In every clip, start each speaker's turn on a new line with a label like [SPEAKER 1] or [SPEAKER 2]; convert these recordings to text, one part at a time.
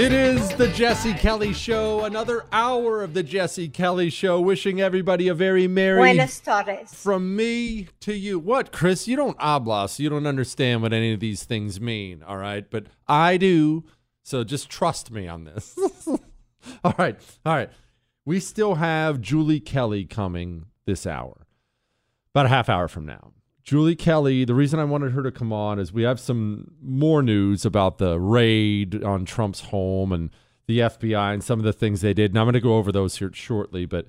[SPEAKER 1] It is the Jesse Kelly Show, another hour of the Jesse Kelly Show. Wishing everybody a very merry.
[SPEAKER 2] Buenas tardes.
[SPEAKER 1] From me to you. What, Chris? You don't habla, so you don't understand what any of these things mean, all right? But I do, so just trust me on this. all right, all right. We still have Julie Kelly coming this hour, about a half hour from now. Julie Kelly, the reason I wanted her to come on is we have some more news about the raid on Trump's home and the FBI and some of the things they did. And I'm going to go over those here shortly. But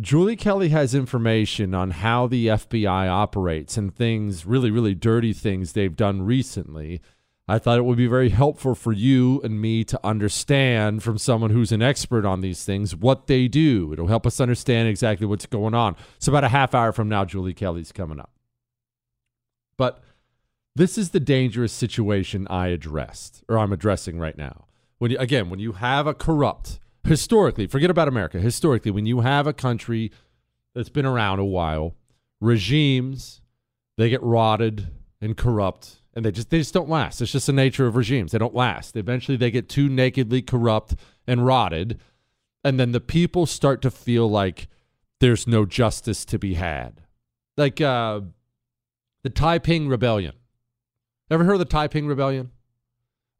[SPEAKER 1] Julie Kelly has information on how the FBI operates and things, really, really dirty things they've done recently. I thought it would be very helpful for you and me to understand from someone who's an expert on these things what they do. It'll help us understand exactly what's going on. It's about a half hour from now, Julie Kelly's coming up. But this is the dangerous situation I addressed, or I'm addressing right now. When you, again, when you have a corrupt, historically, forget about America, historically, when you have a country that's been around a while, regimes, they get rotted and corrupt, and they just they just don't last. It's just the nature of regimes. They don't last. Eventually they get too nakedly corrupt and rotted, and then the people start to feel like there's no justice to be had. Like uh the Taiping Rebellion. Ever heard of the Taiping Rebellion?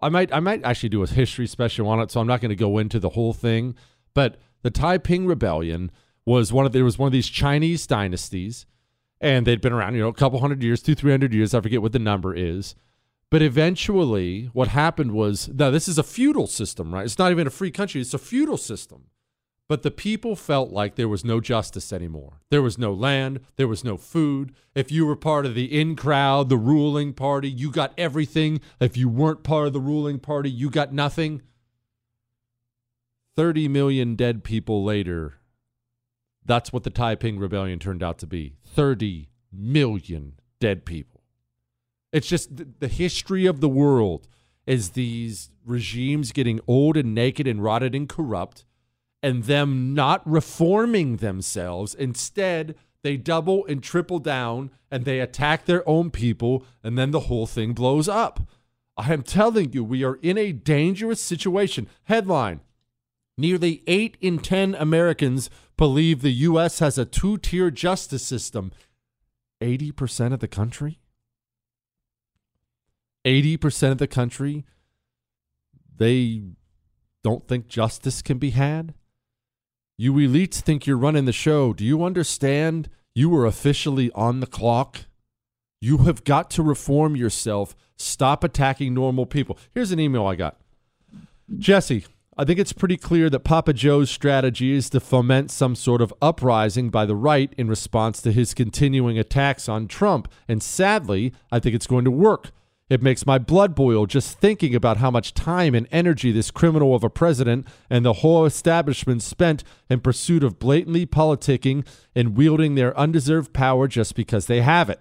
[SPEAKER 1] I might I might actually do a history special on it, so I'm not going to go into the whole thing. But the Taiping Rebellion was one of there was one of these Chinese dynasties, and they'd been around, you know, a couple hundred years, two, three hundred years. I forget what the number is. But eventually, what happened was now this is a feudal system, right? It's not even a free country; it's a feudal system. But the people felt like there was no justice anymore. There was no land, there was no food. If you were part of the in crowd, the ruling party, you got everything. If you weren't part of the ruling party, you got nothing. 30 million dead people later, that's what the Taiping Rebellion turned out to be 30 million dead people. It's just th- the history of the world is these regimes getting old and naked and rotted and corrupt and them not reforming themselves. Instead, they double and triple down and they attack their own people, and then the whole thing blows up. I am telling you, we are in a dangerous situation. Headline Nearly 8 in 10 Americans believe the U.S. has a two tier justice system. 80% of the country? 80% of the country, they don't think justice can be had? You elites think you're running the show. Do you understand you are officially on the clock? You have got to reform yourself. Stop attacking normal people. Here's an email I got Jesse, I think it's pretty clear that Papa Joe's strategy is to foment some sort of uprising by the right in response to his continuing attacks on Trump. And sadly, I think it's going to work. It makes my blood boil just thinking about how much time and energy this criminal of a president and the whole establishment spent in pursuit of blatantly politicking and wielding their undeserved power just because they have it.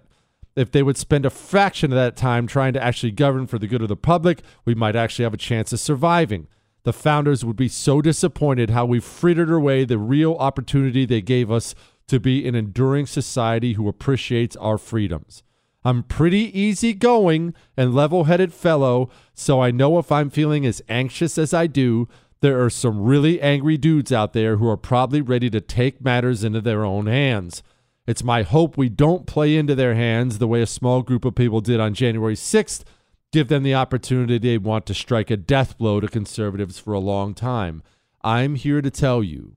[SPEAKER 1] If they would spend a fraction of that time trying to actually govern for the good of the public, we might actually have a chance of surviving. The founders would be so disappointed how we frittered away the real opportunity they gave us to be an enduring society who appreciates our freedoms. I'm pretty easygoing and level headed fellow, so I know if I'm feeling as anxious as I do, there are some really angry dudes out there who are probably ready to take matters into their own hands. It's my hope we don't play into their hands the way a small group of people did on January 6th, give them the opportunity they want to strike a death blow to conservatives for a long time. I'm here to tell you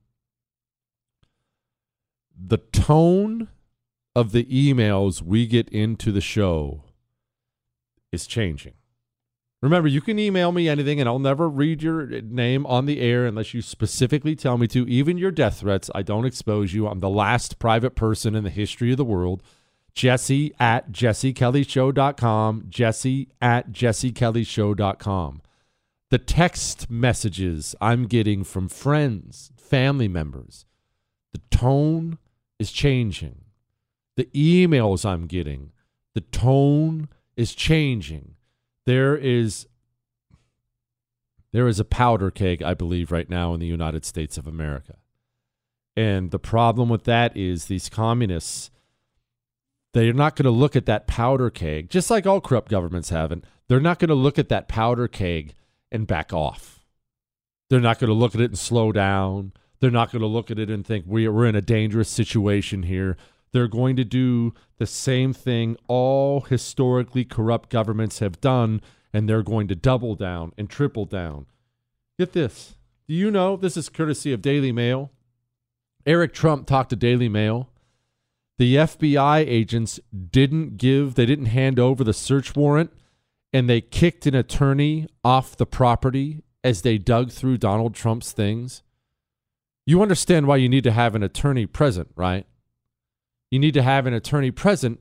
[SPEAKER 1] the tone of the emails we get into the show is changing. Remember, you can email me anything, and I'll never read your name on the air unless you specifically tell me to. Even your death threats, I don't expose you. I'm the last private person in the history of the world. Jesse at jessekellyshow.com. Jesse at jessekellyshow.com. The text messages I'm getting from friends, family members, the tone is changing the emails I'm getting, the tone is changing. There is there is a powder keg, I believe, right now in the United States of America. And the problem with that is these communists, they're not going to look at that powder keg, just like all corrupt governments haven't. They're not going to look at that powder keg and back off. They're not going to look at it and slow down. They're not going to look at it and think we're in a dangerous situation here. They're going to do the same thing all historically corrupt governments have done, and they're going to double down and triple down. Get this. Do you know this is courtesy of Daily Mail? Eric Trump talked to Daily Mail. The FBI agents didn't give, they didn't hand over the search warrant, and they kicked an attorney off the property as they dug through Donald Trump's things. You understand why you need to have an attorney present, right? You need to have an attorney present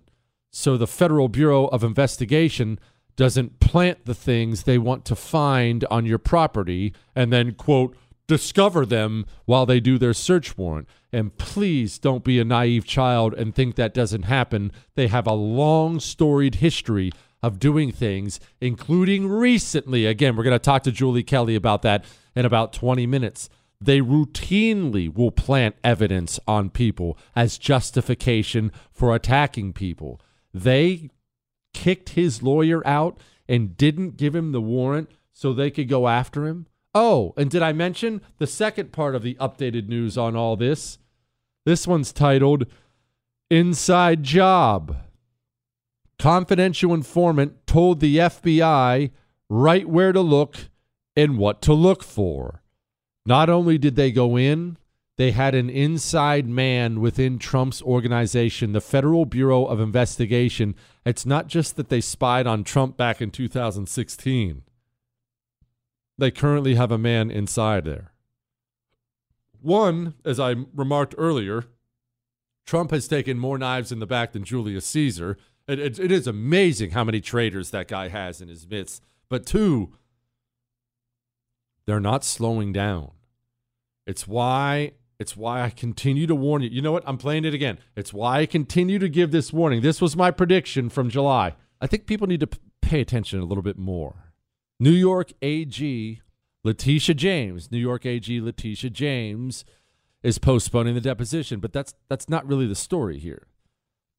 [SPEAKER 1] so the Federal Bureau of Investigation doesn't plant the things they want to find on your property and then, quote, discover them while they do their search warrant. And please don't be a naive child and think that doesn't happen. They have a long storied history of doing things, including recently. Again, we're going to talk to Julie Kelly about that in about 20 minutes. They routinely will plant evidence on people as justification for attacking people. They kicked his lawyer out and didn't give him the warrant so they could go after him. Oh, and did I mention the second part of the updated news on all this? This one's titled Inside Job. Confidential informant told the FBI right where to look and what to look for. Not only did they go in, they had an inside man within Trump's organization, the Federal Bureau of Investigation. It's not just that they spied on Trump back in 2016, they currently have a man inside there. One, as I remarked earlier, Trump has taken more knives in the back than Julius Caesar. It, it, it is amazing how many traitors that guy has in his midst. But two, they're not slowing down. It's why it's why I continue to warn you. You know what? I'm playing it again. It's why I continue to give this warning. This was my prediction from July. I think people need to pay attention a little bit more. New York AG Letitia James, New York AG Letitia James is postponing the deposition, but that's that's not really the story here.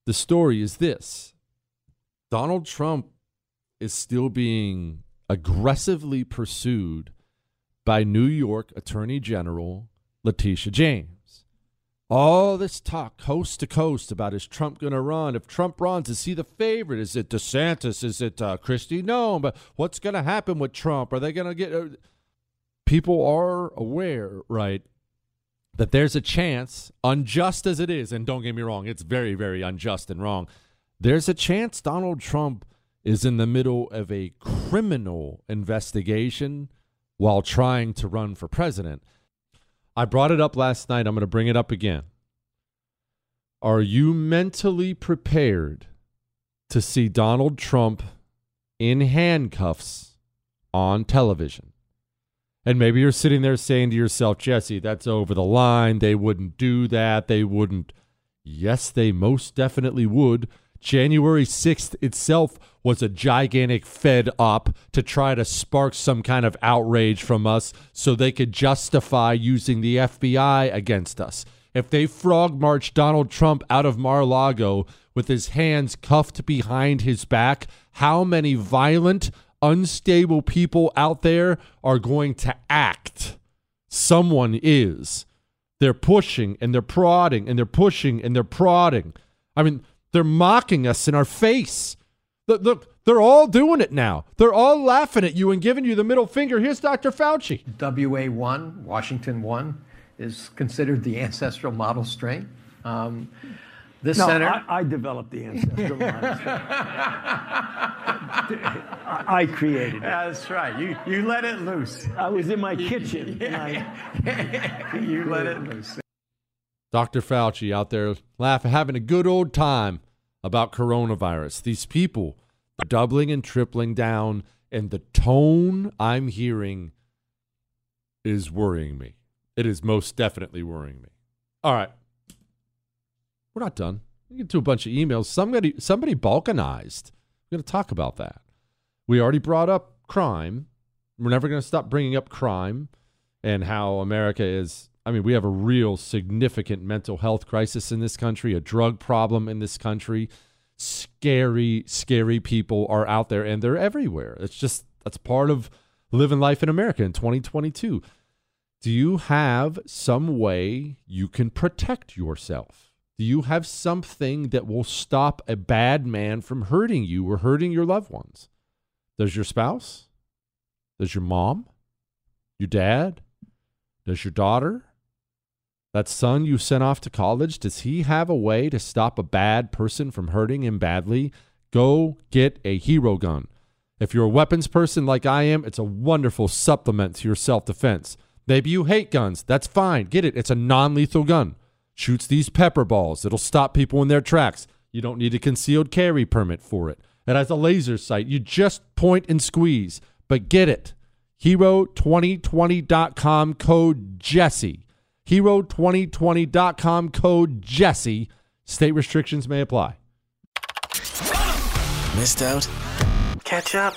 [SPEAKER 1] The story is this. Donald Trump is still being aggressively pursued by New York Attorney General Letitia James. All this talk coast to coast about is Trump going to run? If Trump runs, is he the favorite? Is it DeSantis? Is it uh, Kristi? No, but what's going to happen with Trump? Are they going to get. Uh, people are aware, right, that there's a chance, unjust as it is, and don't get me wrong, it's very, very unjust and wrong. There's a chance Donald Trump is in the middle of a criminal investigation while trying to run for president. I brought it up last night. I'm going to bring it up again. Are you mentally prepared to see Donald Trump in handcuffs on television? And maybe you're sitting there saying to yourself, Jesse, that's over the line. They wouldn't do that. They wouldn't. Yes, they most definitely would. January 6th itself was a gigantic fed up to try to spark some kind of outrage from us so they could justify using the FBI against us. If they frog marched Donald Trump out of Mar a Lago with his hands cuffed behind his back, how many violent, unstable people out there are going to act. Someone is. They're pushing and they're prodding and they're pushing and they're prodding. I mean, they're mocking us in our face. Look, look, they're all doing it now. They're all laughing at you and giving you the middle finger. Here's Dr. Fauci.
[SPEAKER 2] WA1, Washington 1, is considered the ancestral model strain. Um, this
[SPEAKER 3] no,
[SPEAKER 2] center.
[SPEAKER 3] I, I developed the ancestral model strain. I created it.
[SPEAKER 2] That's right. You you let it loose.
[SPEAKER 3] I was in my kitchen. and I,
[SPEAKER 2] you let it loose.
[SPEAKER 1] Dr. Fauci out there laughing, having a good old time about coronavirus. These people are doubling and tripling down, and the tone I'm hearing is worrying me. It is most definitely worrying me. All right. We're not done. We get to a bunch of emails. Somebody somebody balkanized. We're going to talk about that. We already brought up crime. We're never going to stop bringing up crime and how America is I mean, we have a real significant mental health crisis in this country, a drug problem in this country. Scary, scary people are out there and they're everywhere. It's just, that's part of living life in America in 2022. Do you have some way you can protect yourself? Do you have something that will stop a bad man from hurting you or hurting your loved ones? Does your spouse? Does your mom? Your dad? Does your daughter? That son you sent off to college, does he have a way to stop a bad person from hurting him badly? Go get a hero gun. If you're a weapons person like I am, it's a wonderful supplement to your self defense. Maybe you hate guns. That's fine. Get it. It's a non lethal gun. Shoots these pepper balls. It'll stop people in their tracks. You don't need a concealed carry permit for it. It has a laser sight. You just point and squeeze. But get it. Hero2020.com code Jesse. Hero2020.com code Jesse. State restrictions may apply.
[SPEAKER 4] Missed out? Catch up.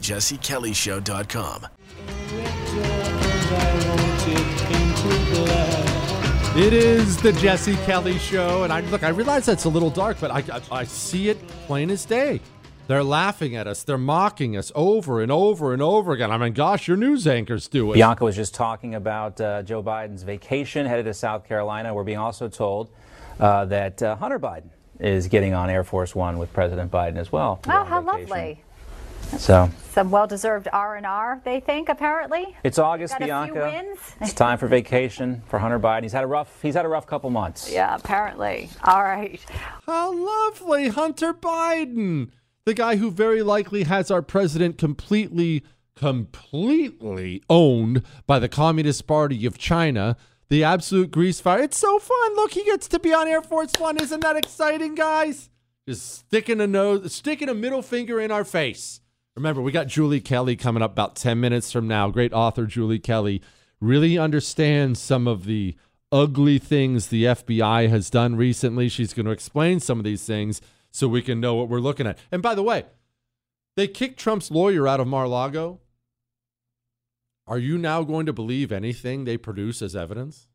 [SPEAKER 4] JesseKellyShow.com.
[SPEAKER 1] It is the Jesse Kelly Show, and I look. I realize that's a little dark, but I, I, I see it plain as day. They're laughing at us. They're mocking us over and over and over again. I mean, gosh, your news anchors do it.
[SPEAKER 5] Bianca was just talking about uh, Joe Biden's vacation headed to South Carolina. We're being also told uh, that uh, Hunter Biden is getting on Air Force One with President Biden as well.
[SPEAKER 6] Oh, how vacation. lovely!
[SPEAKER 5] So
[SPEAKER 6] some well-deserved R and R, they think. Apparently,
[SPEAKER 5] it's August, Bianca. it's time for vacation for Hunter Biden. He's had a rough. He's had a rough couple months.
[SPEAKER 6] Yeah, apparently. All right.
[SPEAKER 1] How lovely, Hunter Biden the guy who very likely has our president completely, completely owned by the Communist Party of China. The absolute grease fire. It's so fun. Look, he gets to be on Air Force One. Isn't that exciting, guys? Just sticking a nose, sticking a middle finger in our face. Remember, we got Julie Kelly coming up about 10 minutes from now. Great author, Julie Kelly. Really understands some of the ugly things the FBI has done recently. She's going to explain some of these things so we can know what we're looking at. And by the way, they kicked Trump's lawyer out of Mar Lago. Are you now going to believe anything they produce as evidence?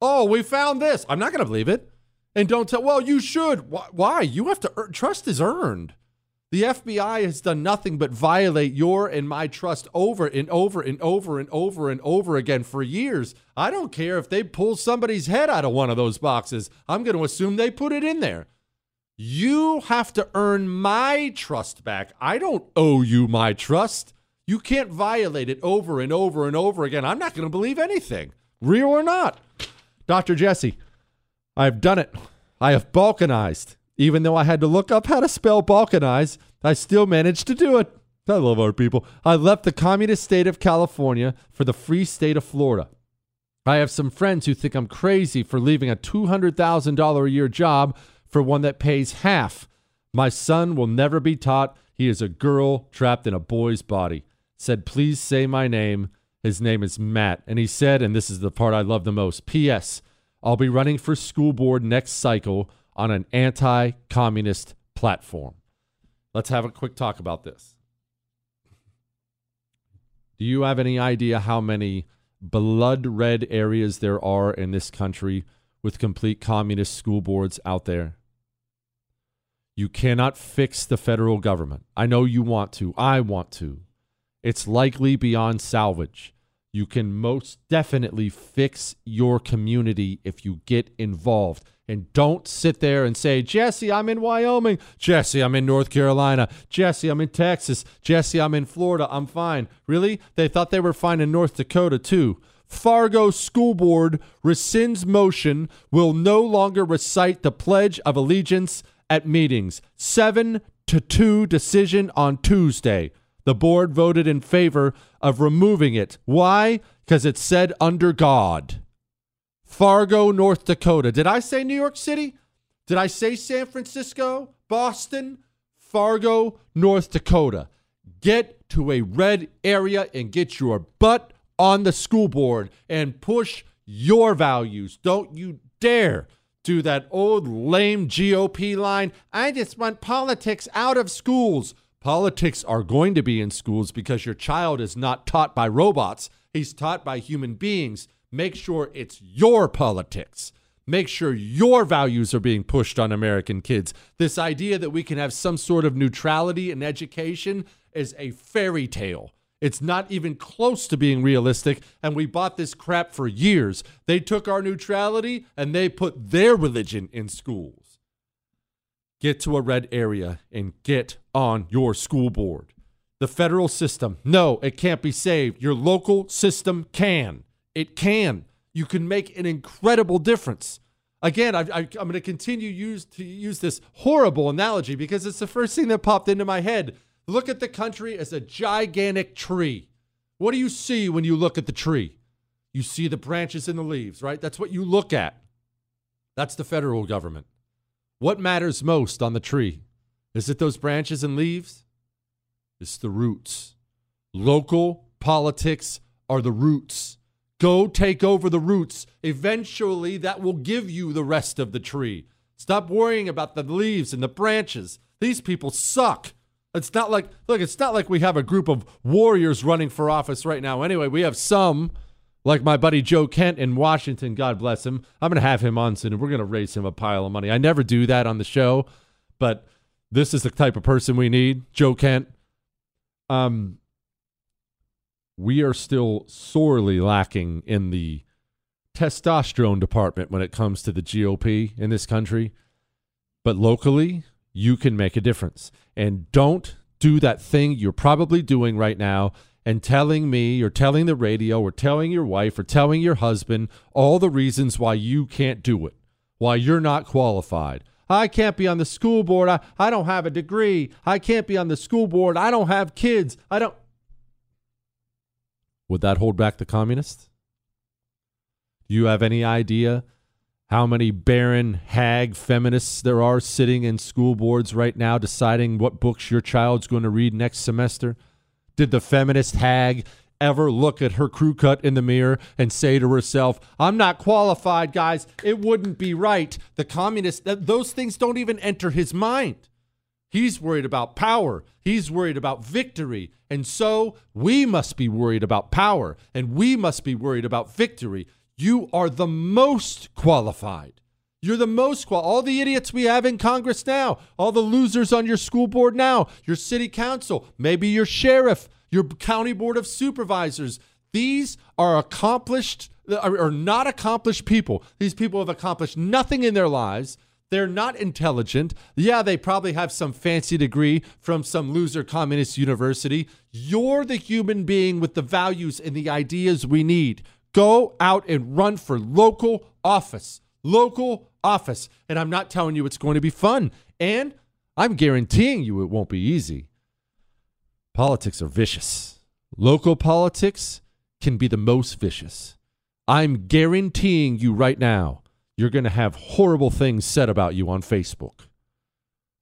[SPEAKER 1] Oh, we found this. I'm not going to believe it. And don't tell, well, you should. Why? You have to, trust is earned. The FBI has done nothing but violate your and my trust over and over and over and over and over again for years. I don't care if they pull somebody's head out of one of those boxes. I'm going to assume they put it in there. You have to earn my trust back. I don't owe you my trust. You can't violate it over and over and over again. I'm not going to believe anything, real or not. Dr. Jesse, I've done it. I have balkanized. Even though I had to look up how to spell balkanize, I still managed to do it. I love our people. I left the communist state of California for the free state of Florida. I have some friends who think I'm crazy for leaving a $200,000 a year job for one that pays half. My son will never be taught he is a girl trapped in a boy's body. Said, please say my name. His name is Matt. And he said, and this is the part I love the most P.S. I'll be running for school board next cycle on an anti communist platform. Let's have a quick talk about this. Do you have any idea how many blood red areas there are in this country with complete communist school boards out there? You cannot fix the federal government. I know you want to. I want to. It's likely beyond salvage. You can most definitely fix your community if you get involved. And don't sit there and say, Jesse, I'm in Wyoming. Jesse, I'm in North Carolina. Jesse, I'm in Texas. Jesse, I'm in Florida. I'm fine. Really? They thought they were fine in North Dakota, too. Fargo School Board rescinds motion, will no longer recite the Pledge of Allegiance at meetings. Seven to two decision on Tuesday. The board voted in favor of removing it. Why? Because it said under God. Fargo, North Dakota. Did I say New York City? Did I say San Francisco? Boston? Fargo, North Dakota. Get to a red area and get your butt on the school board and push your values. Don't you dare do that old lame GOP line. I just want politics out of schools. Politics are going to be in schools because your child is not taught by robots, he's taught by human beings. Make sure it's your politics. Make sure your values are being pushed on American kids. This idea that we can have some sort of neutrality in education is a fairy tale. It's not even close to being realistic, and we bought this crap for years. They took our neutrality and they put their religion in schools get to a red area and get on your school board. The federal system, no, it can't be saved. Your local system can. It can. You can make an incredible difference. Again, I, am going to continue use, to use this horrible analogy because it's the first thing that popped into my head. Look at the country as a gigantic tree. What do you see when you look at the tree? You see the branches and the leaves, right? That's what you look at. That's the federal government. What matters most on the tree? Is it those branches and leaves? It's the roots. Local politics are the roots. Go take over the roots. Eventually, that will give you the rest of the tree. Stop worrying about the leaves and the branches. These people suck. It's not like, look, it's not like we have a group of warriors running for office right now. Anyway, we have some like my buddy Joe Kent in Washington, God bless him. I'm going to have him on soon and we're going to raise him a pile of money. I never do that on the show, but this is the type of person we need, Joe Kent. Um we are still sorely lacking in the testosterone department when it comes to the GOP in this country. But locally, you can make a difference. And don't do that thing you're probably doing right now and telling me or telling the radio or telling your wife or telling your husband all the reasons why you can't do it, why you're not qualified. I can't be on the school board. I, I don't have a degree. I can't be on the school board. I don't have kids. I don't. Would that hold back the communists? Do you have any idea how many barren hag feminists there are sitting in school boards right now deciding what books your child's going to read next semester? Did the feminist hag ever look at her crew cut in the mirror and say to herself, I'm not qualified, guys. It wouldn't be right. The communist, th- those things don't even enter his mind. He's worried about power. He's worried about victory. And so we must be worried about power and we must be worried about victory. You are the most qualified. You're the most qual. All the idiots we have in Congress now, all the losers on your school board now, your city council, maybe your sheriff, your county board of supervisors. These are accomplished or not accomplished people. These people have accomplished nothing in their lives. They're not intelligent. Yeah, they probably have some fancy degree from some loser communist university. You're the human being with the values and the ideas we need. Go out and run for local office. Local office. And I'm not telling you it's going to be fun. And I'm guaranteeing you it won't be easy. Politics are vicious. Local politics can be the most vicious. I'm guaranteeing you right now you're going to have horrible things said about you on Facebook.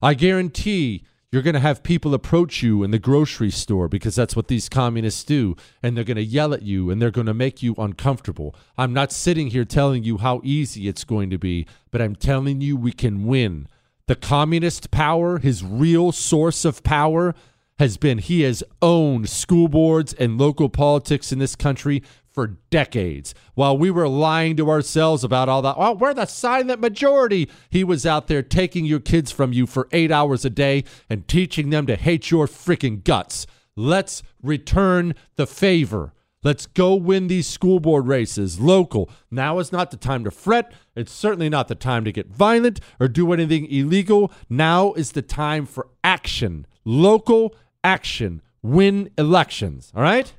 [SPEAKER 1] I guarantee you're going to have people approach you in the grocery store because that's what these communists do, and they're going to yell at you and they're going to make you uncomfortable. I'm not sitting here telling you how easy it's going to be, but I'm telling you we can win. The communist power, his real source of power, has been he has owned school boards and local politics in this country for decades. While we were lying to ourselves about all that, oh, we're the silent majority. He was out there taking your kids from you for eight hours a day and teaching them to hate your freaking guts. Let's return the favor. Let's go win these school board races local. Now is not the time to fret. It's certainly not the time to get violent or do anything illegal. Now is the time for action. Local action. Win elections. All right?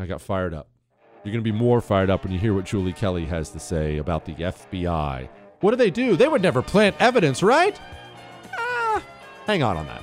[SPEAKER 1] I got fired up. You're going to be more fired up when you hear what Julie Kelly has to say about the FBI. What do they do? They would never plant evidence, right? Ah, hang on on that.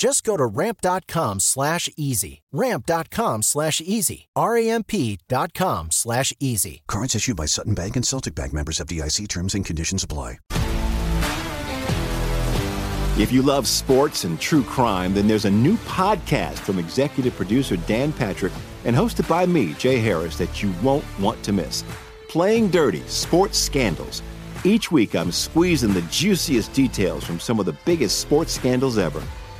[SPEAKER 7] Just go to ramp.com slash easy. Ramp.com slash easy. R-A-M-P dot com slash easy.
[SPEAKER 8] Cards issued by Sutton Bank and Celtic Bank members of FDIC terms and conditions apply.
[SPEAKER 9] If you love sports and true crime, then there's a new podcast from executive producer Dan Patrick and hosted by me, Jay Harris, that you won't want to miss. Playing Dirty Sports Scandals. Each week, I'm squeezing the juiciest details from some of the biggest sports scandals ever.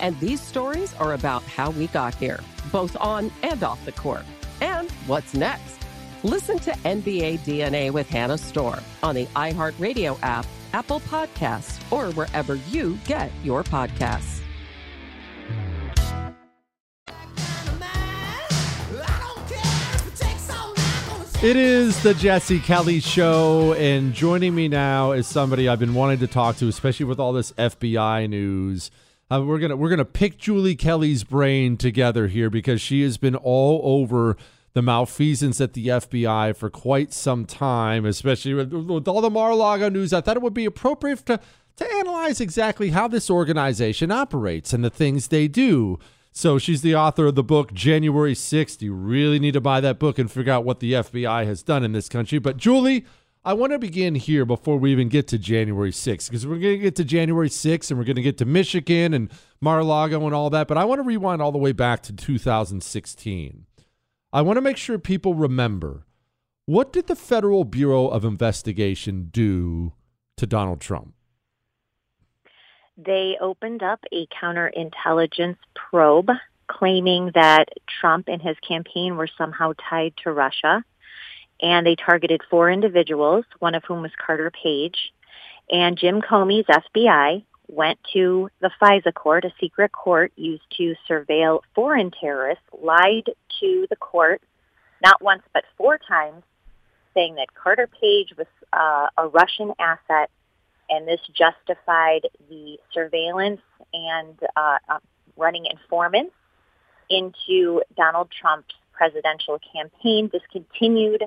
[SPEAKER 10] And these stories are about how we got here, both on and off the court. And what's next? Listen to NBA DNA with Hannah Storm on the iHeartRadio app, Apple Podcasts, or wherever you get your podcasts.
[SPEAKER 1] It is the Jesse Kelly Show, and joining me now is somebody I've been wanting to talk to, especially with all this FBI news. Uh, we're gonna we're gonna pick Julie Kelly's brain together here because she has been all over the malfeasance at the FBI for quite some time, especially with, with all the Mar-a-Lago news. I thought it would be appropriate to to analyze exactly how this organization operates and the things they do. So she's the author of the book January 6th. You really need to buy that book and figure out what the FBI has done in this country. But Julie, I want to begin here before we even get to January 6th because we're going to get to January 6th and we're going to get to Michigan and Mar-a-Lago and all that. But I want to rewind all the way back to 2016. I want to make sure people remember what did the Federal Bureau of Investigation do to Donald Trump?
[SPEAKER 11] they opened up a counterintelligence probe claiming that Trump and his campaign were somehow tied to Russia. And they targeted four individuals, one of whom was Carter Page. And Jim Comey's FBI went to the FISA court, a secret court used to surveil foreign terrorists, lied to the court not once but four times, saying that Carter Page was uh, a Russian asset and this justified the surveillance and uh, uh, running informants into Donald Trump's presidential campaign. This continued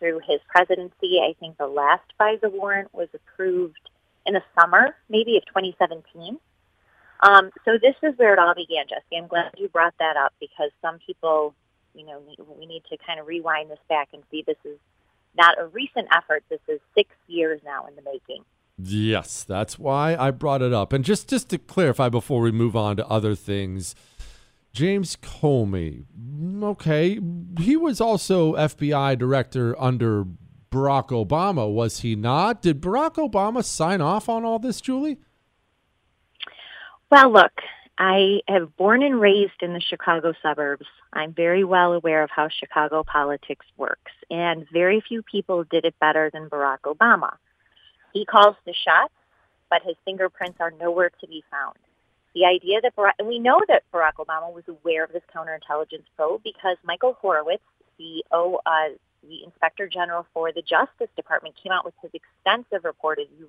[SPEAKER 11] through his presidency. I think the last FISA warrant was approved in the summer, maybe of 2017. Um, so this is where it all began, Jesse. I'm glad you brought that up because some people, you know, we need to kind of rewind this back and see this is not a recent effort. This is six years now in the making.
[SPEAKER 1] Yes, that's why I brought it up. And just just to clarify before we move on to other things, James Comey, mm, okay, he was also FBI director under Barack Obama, was he not? Did Barack Obama sign off on all this, Julie?
[SPEAKER 11] Well, look, I have born and raised in the Chicago suburbs. I'm very well aware of how Chicago politics works, and very few people did it better than Barack Obama. He calls the shots, but his fingerprints are nowhere to be found. The idea that Barack, and we know that Barack Obama was aware of this counterintelligence probe because Michael Horowitz, the uh, the Inspector General for the Justice Department, came out with his extensive report, as you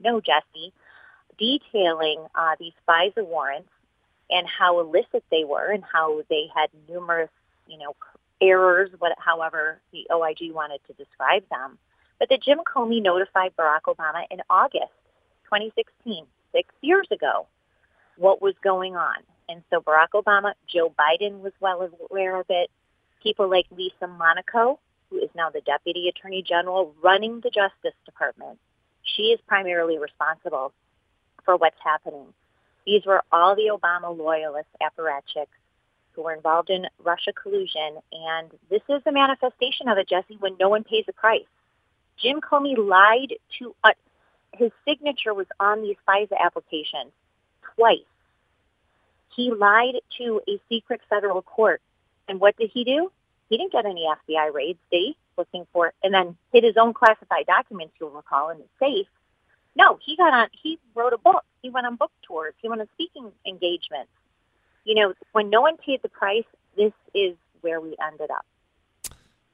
[SPEAKER 11] know, Jesse, detailing uh, these FISA warrants and how illicit they were and how they had numerous, you know, errors, what, however the OIG wanted to describe them. But that Jim Comey notified Barack Obama in August 2016, six years ago, what was going on. And so Barack Obama, Joe Biden was well aware of it. People like Lisa Monaco, who is now the Deputy Attorney General running the Justice Department, she is primarily responsible for what's happening. These were all the Obama loyalist apparatchiks who were involved in Russia collusion. And this is a manifestation of it, Jesse, when no one pays a price. Jim Comey lied to us. His signature was on these FISA applications twice. He lied to a secret federal court. And what did he do? He didn't get any FBI raids, did he? Looking for, and then hid his own classified documents, you'll recall, in the safe. No, he got on, he wrote a book. He went on book tours. He went on speaking engagements. You know, when no one paid the price, this is where we ended up.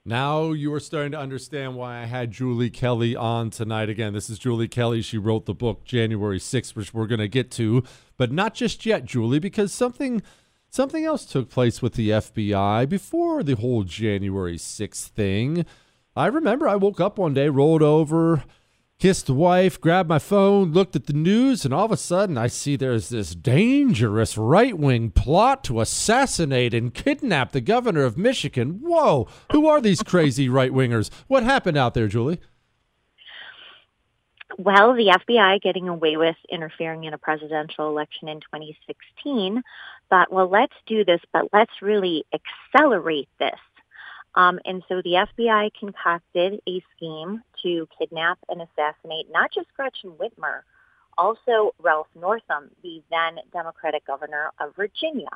[SPEAKER 1] Now you are starting to understand why I had Julie Kelly on tonight. Again, this is Julie Kelly. She wrote the book January 6th, which we're going to get to, but not just yet, Julie, because something something else took place with the FBI before the whole January 6th thing. I remember I woke up one day, rolled over, kissed the wife, grabbed my phone, looked at the news, and all of a sudden I see there's this dangerous right wing plot to assassinate and kidnap the governor of Michigan. Whoa, who are these crazy right wingers? What happened out there, Julie?
[SPEAKER 11] Well, the FBI getting away with interfering in a presidential election in 2016 thought, well, let's do this, but let's really accelerate this. Um, and so the FBI concocted a scheme to kidnap and assassinate not just Gretchen Whitmer, also Ralph Northam, the then Democratic governor of Virginia.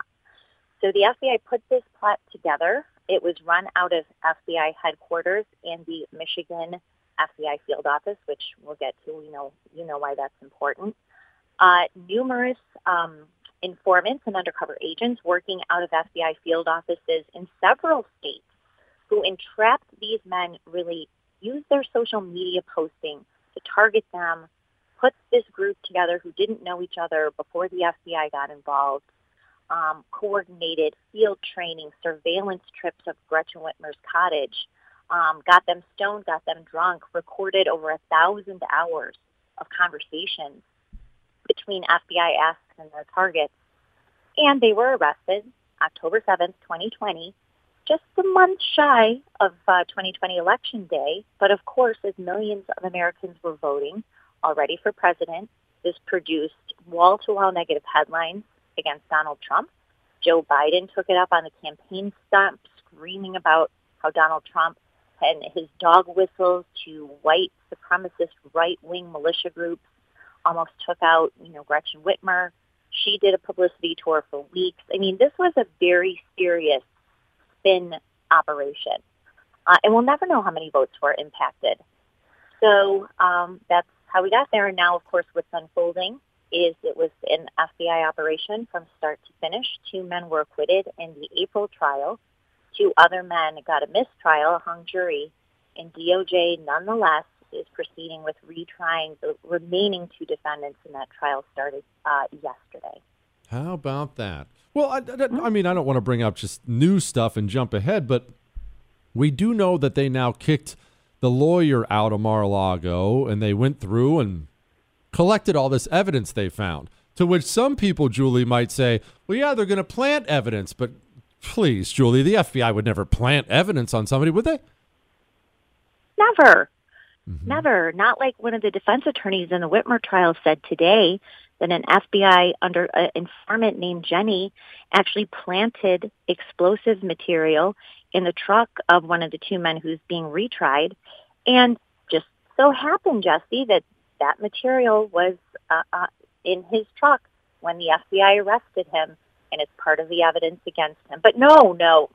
[SPEAKER 11] So the FBI put this plot together. It was run out of FBI headquarters and the Michigan FBI field office, which we'll get to. We know you know why that's important. Uh, numerous um, informants and undercover agents working out of FBI field offices in several states who entrapped these men really used their social media posting to target them, put this group together who didn't know each other before the FBI got involved, um, coordinated field training, surveillance trips of Gretchen Whitmer's cottage, um, got them stoned, got them drunk, recorded over a thousand hours of conversations between FBI asks and their targets. And they were arrested October 7th, 2020, just a month shy of uh, 2020 election day. But of course, as millions of Americans were voting already for president, this produced wall-to-wall negative headlines against Donald Trump. Joe Biden took it up on the campaign stump, screaming about how Donald Trump and his dog whistles to white supremacist right-wing militia groups almost took out, you know, Gretchen Whitmer. She did a publicity tour for weeks. I mean, this was a very serious spin operation. Uh, and we'll never know how many votes were impacted. So um, that's how we got there. And now, of course, what's unfolding is it was an FBI operation from start to finish. Two men were acquitted in the April trial. Two other men got a mistrial, a hung jury, and DOJ nonetheless is proceeding with retrying the remaining two defendants in that trial started uh, yesterday.
[SPEAKER 1] How about that? Well, I, I, I mean, I don't want to bring up just new stuff and jump ahead, but we do know that they now kicked the lawyer out of Mar-a-Lago, and they went through and collected all this evidence they found. To which some people, Julie, might say, well, yeah, they're going to plant evidence, but please, Julie, the FBI would never plant evidence on somebody, would they?
[SPEAKER 11] Never. Mm-hmm. Never. Not like one of the defense attorneys in the Whitmer trial said today that an FBI under uh, informant named Jenny actually planted explosive material in the truck of one of the two men who's being retried, and just so happened, Jesse, that that material was uh, uh, in his truck when the FBI arrested him and it's part of the evidence against him. But no, no,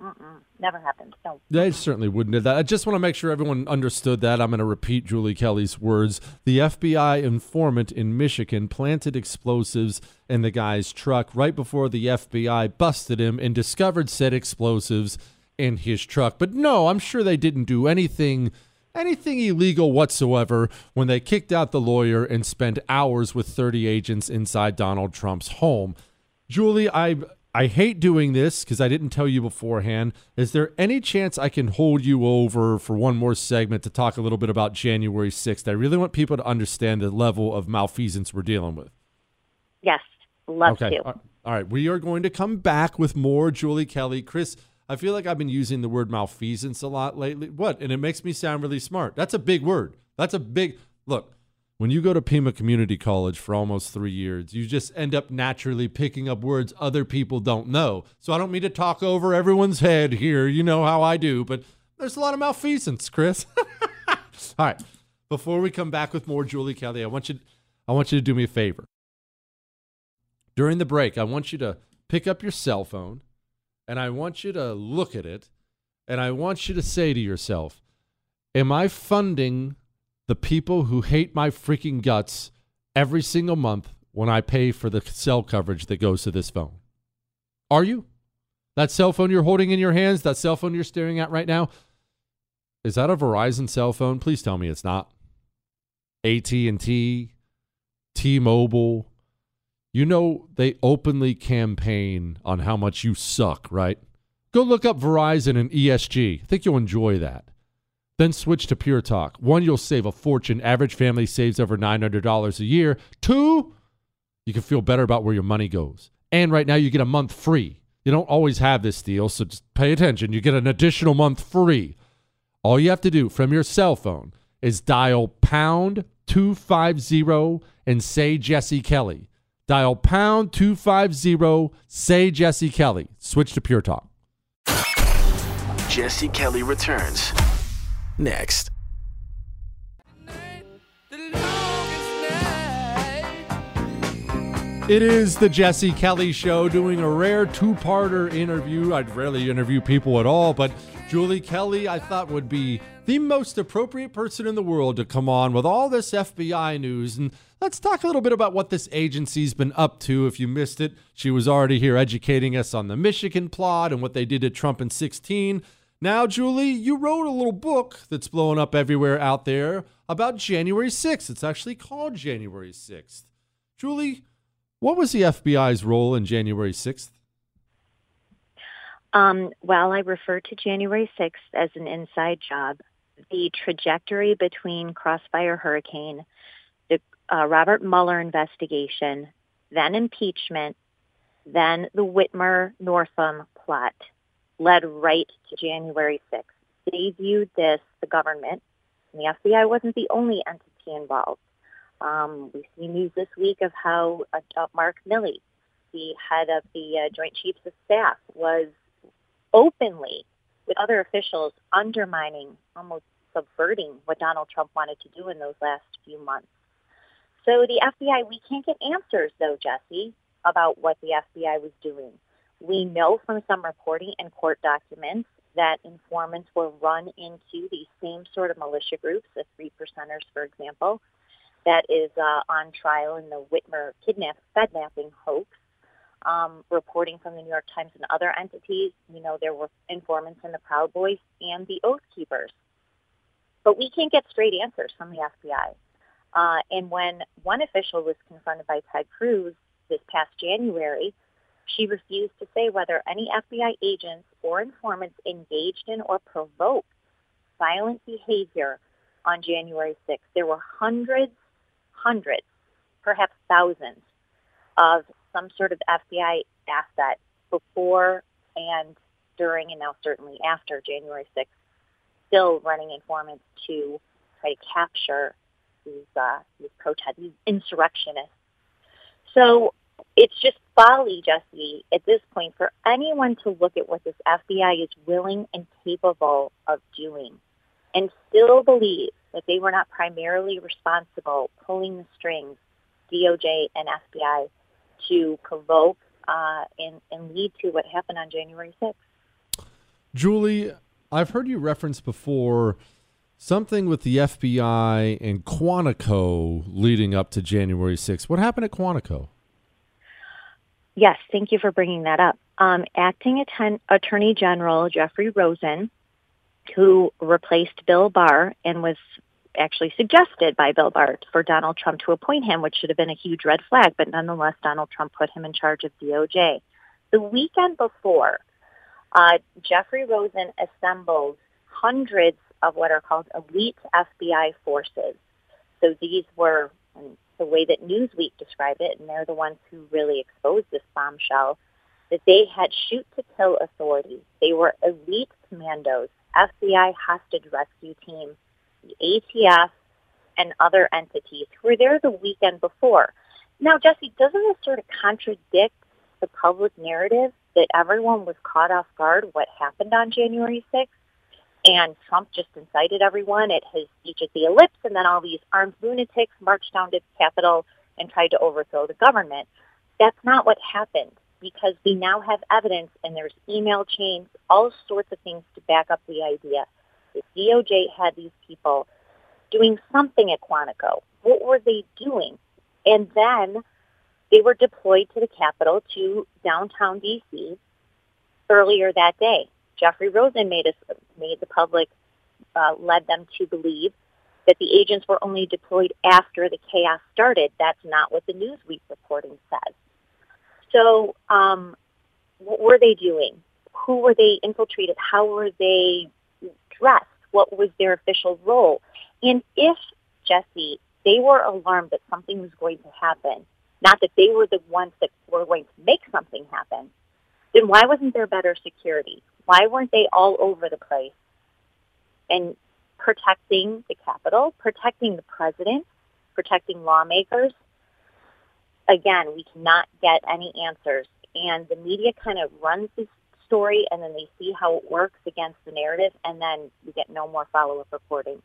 [SPEAKER 11] never happened. No.
[SPEAKER 1] They certainly wouldn't have that. I just want to make sure everyone understood that. I'm going to repeat Julie Kelly's words. The FBI informant in Michigan planted explosives in the guy's truck right before the FBI busted him and discovered said explosives in his truck. But no, I'm sure they didn't do anything anything illegal whatsoever when they kicked out the lawyer and spent hours with 30 agents inside Donald Trump's home. Julie, I I hate doing this because I didn't tell you beforehand. Is there any chance I can hold you over for one more segment to talk a little bit about January 6th? I really want people to understand the level of malfeasance we're dealing with.
[SPEAKER 11] Yes, love
[SPEAKER 1] okay.
[SPEAKER 11] to.
[SPEAKER 1] All right, we are going to come back with more Julie Kelly. Chris, I feel like I've been using the word malfeasance a lot lately. What? And it makes me sound really smart. That's a big word. That's a big look when you go to Pima Community College for almost three years, you just end up naturally picking up words other people don't know. So I don't mean to talk over everyone's head here. You know how I do, but there's a lot of malfeasance, Chris. All right. Before we come back with more Julie Kelly, I want you I want you to do me a favor. During the break, I want you to pick up your cell phone and I want you to look at it and I want you to say to yourself, Am I funding the people who hate my freaking guts every single month when I pay for the cell coverage that goes to this phone. Are you? That cell phone you're holding in your hands, that cell phone you're staring at right now, Is that a Verizon cell phone? Please tell me it's not. AT&T, T-Mobile. You know they openly campaign on how much you suck, right? Go look up Verizon and ESG. I think you'll enjoy that. Then switch to Pure Talk. One, you'll save a fortune. Average family saves over $900 a year. Two, you can feel better about where your money goes. And right now, you get a month free. You don't always have this deal, so just pay attention. You get an additional month free. All you have to do from your cell phone is dial pound 250 and say Jesse Kelly. Dial pound 250, say Jesse Kelly. Switch to Pure Talk.
[SPEAKER 4] Jesse Kelly returns next.
[SPEAKER 1] It is the Jesse Kelly Show doing a rare two parter interview. I'd rarely interview people at all, but Julie Kelly, I thought, would be the most appropriate person in the world to come on with all this FBI news. And let's talk a little bit about what this agency's been up to. If you missed it, she was already here educating us on the Michigan plot and what they did to Trump in 16. Now, Julie, you wrote a little book that's blowing up everywhere out there about January 6th. It's actually called January 6th. Julie, what was the FBI's role in January 6th?
[SPEAKER 11] Um, well, I refer to January 6th as an inside job. The trajectory between Crossfire Hurricane, the uh, Robert Mueller investigation, then impeachment, then the Whitmer Northam plot led right to January 6th. They viewed this, the government, and the FBI wasn't the only entity involved. Um, we see news this week of how uh, Mark Milley, the head of the uh, Joint Chiefs of Staff, was openly, with other officials, undermining, almost subverting what Donald Trump wanted to do in those last few months. So the FBI, we can't get answers, though, Jesse, about what the FBI was doing. We know from some reporting and court documents that informants were run into these same sort of militia groups, the three percenters, for example, that is uh, on trial in the Whitmer kidnap kidnapping hoax. Um, reporting from the New York Times and other entities, you know, there were informants in the Proud Boys and the Oath Keepers. But we can't get straight answers from the FBI. Uh, and when one official was confronted by Ted Cruz this past January, she refused to say whether any FBI agents or informants engaged in or provoked violent behavior on January 6th. There were hundreds, hundreds, perhaps thousands of some sort of FBI asset before and during and now certainly after January 6th, still running informants to try to capture these, uh, these protests, these insurrectionists. So it's just folly, Jesse, at this point, for anyone to look at what this FBI is willing and capable of doing and still believe that they were not primarily responsible pulling the strings, DOJ and FBI, to provoke uh, and, and lead to what happened on January 6th.
[SPEAKER 1] Julie, I've heard you reference before something with the FBI and Quantico leading up to January 6th. What happened at Quantico?
[SPEAKER 11] Yes, thank you for bringing that up. Um, Acting Atten- Attorney General Jeffrey Rosen, who replaced Bill Barr and was actually suggested by Bill Barr for Donald Trump to appoint him, which should have been a huge red flag, but nonetheless, Donald Trump put him in charge of DOJ. The weekend before, uh, Jeffrey Rosen assembled hundreds of what are called elite FBI forces. So these were the way that Newsweek described it, and they're the ones who really exposed this bombshell, that they had shoot-to-kill authority. They were elite commandos, FBI hostage rescue team, the ATF, and other entities who were there the weekend before. Now, Jesse, doesn't this sort of contradict the public narrative that everyone was caught off guard what happened on January 6th? And Trump just incited everyone at his speech at the Ellipse, and then all these armed lunatics marched down to the Capitol and tried to overthrow the government. That's not what happened because we now have evidence, and there's email chains, all sorts of things to back up the idea The DOJ had these people doing something at Quantico. What were they doing? And then they were deployed to the Capitol, to downtown D.C. earlier that day. Jeffrey Rosen made us made the public uh, led them to believe that the agents were only deployed after the chaos started. That's not what the Newsweek reporting says. So, um, what were they doing? Who were they infiltrated? How were they dressed? What was their official role? And if, Jesse, they were alarmed that something was going to happen, not that they were the ones that were going to make something happen, then why wasn't there better security? Why weren't they all over the place and protecting the Capitol, protecting the president, protecting lawmakers? Again, we cannot get any answers. And the media kind of runs this story and then they see how it works against the narrative and then we get no more follow-up reporting.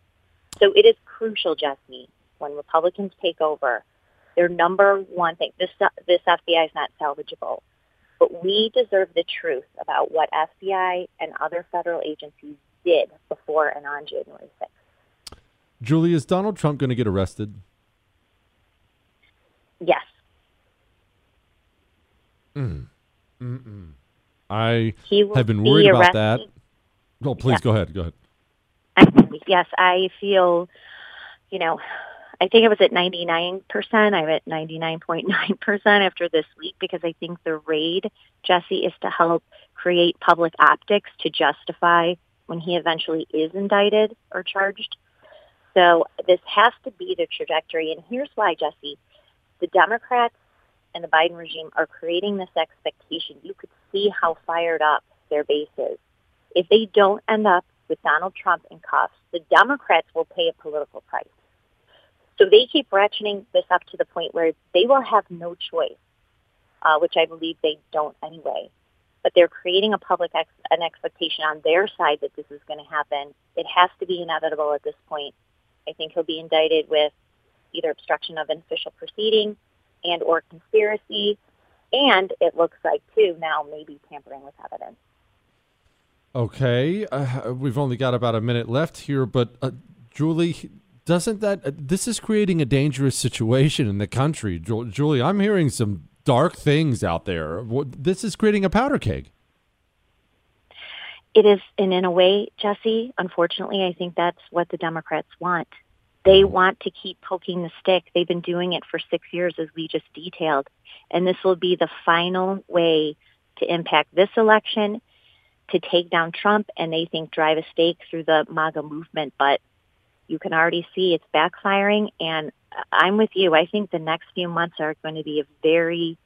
[SPEAKER 11] So it is crucial, Jesse, when Republicans take over, their number one thing, this, this FBI is not salvageable, but we deserve the truth about what FBI and other federal agencies did before and on January 6th.
[SPEAKER 1] Julie, is Donald Trump going to get arrested?
[SPEAKER 11] Yes.
[SPEAKER 1] Mm. Mm-mm. I
[SPEAKER 11] he
[SPEAKER 1] have been
[SPEAKER 11] be
[SPEAKER 1] worried about that.
[SPEAKER 11] arrested.
[SPEAKER 1] Well, please
[SPEAKER 11] Yeah.
[SPEAKER 1] go ahead. Go ahead.
[SPEAKER 11] Yes, I feel, you know, I think I was at 99%. I'm at 99.9% after this week because I think the raid, Jesse, is to help create public optics to justify when he eventually is indicted or charged. So this has to be the trajectory. And here's why, Jesse. The Democrats and the Biden regime are creating this expectation. You could see how fired up their base is. If they don't end up with Donald Trump in cuffs, the Democrats will pay a political price. So they keep ratcheting this up to the point where they will have no choice, uh, which I believe they don't anyway. But they're creating a public ex- an expectation on their side that this is going to happen. It has to be inevitable at this point. I think he'll be indicted with either obstruction of an official proceeding and or conspiracy, and it looks like too now maybe tampering with evidence.
[SPEAKER 1] Okay, uh, we've only got about a minute left here, but uh, Julie, doesn't that uh, this is creating a dangerous situation in the country? Ju- Julie, I'm hearing some dark things out there. What- This is creating a powder keg.
[SPEAKER 11] It is, and in a way, Jesse, unfortunately, I think that's what the Democrats want. They want to keep poking the stick. They've been doing it for six years, as we just detailed. And this will be the final way to impact this election, to take down Trump, and they think drive a stake through the MAGA movement. But you can already see it's backfiring. And I'm with you. I think the next few months are going to be a very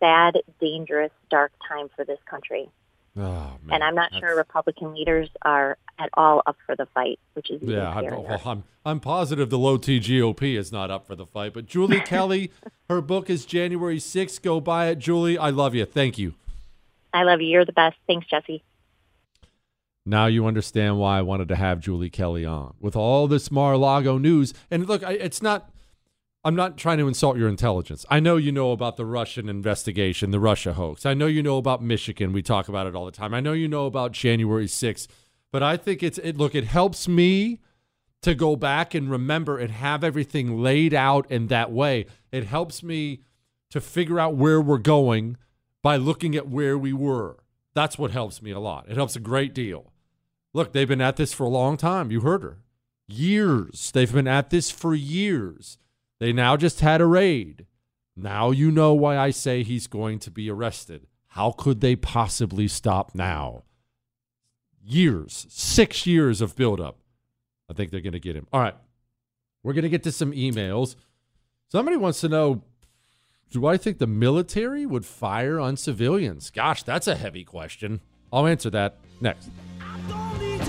[SPEAKER 11] sad, dangerous, dark time for this country.
[SPEAKER 1] Oh,
[SPEAKER 11] and I'm not sure Republican leaders are at all up for the fight, which is
[SPEAKER 1] Yeah, I'm, well, I'm I'm positive the low T GOP is not up for the fight. But Julie Kelly, her book is January 6th. Go buy it, Julie. I love you. Thank you.
[SPEAKER 11] I love you. You're the best. Thanks, Jesse.
[SPEAKER 1] Now you understand why I wanted to have Julie Kelly on with all this Mar-a-Lago news. And look, I, it's not. I'm not trying to insult your intelligence. I know you know about the Russian investigation, the Russia hoax. I know you know about Michigan. We talk about it all the time. I know you know about January 6th. But I think it's it. Look, it helps me to go back and remember and have everything laid out in that way. It helps me to figure out where we're going by looking at where we were. That's what helps me a lot. It helps a great deal. Look, they've been at this for a long time. You heard her. Years. They've been at this for years. They now just had a raid. Now you know why I say he's going to be arrested. How could they possibly stop now? Years, six years of buildup. I think they're going to get him. All right. We're going to get to some emails. Somebody wants to know Do I think the military would fire on civilians? Gosh, that's a heavy question. I'll answer that next.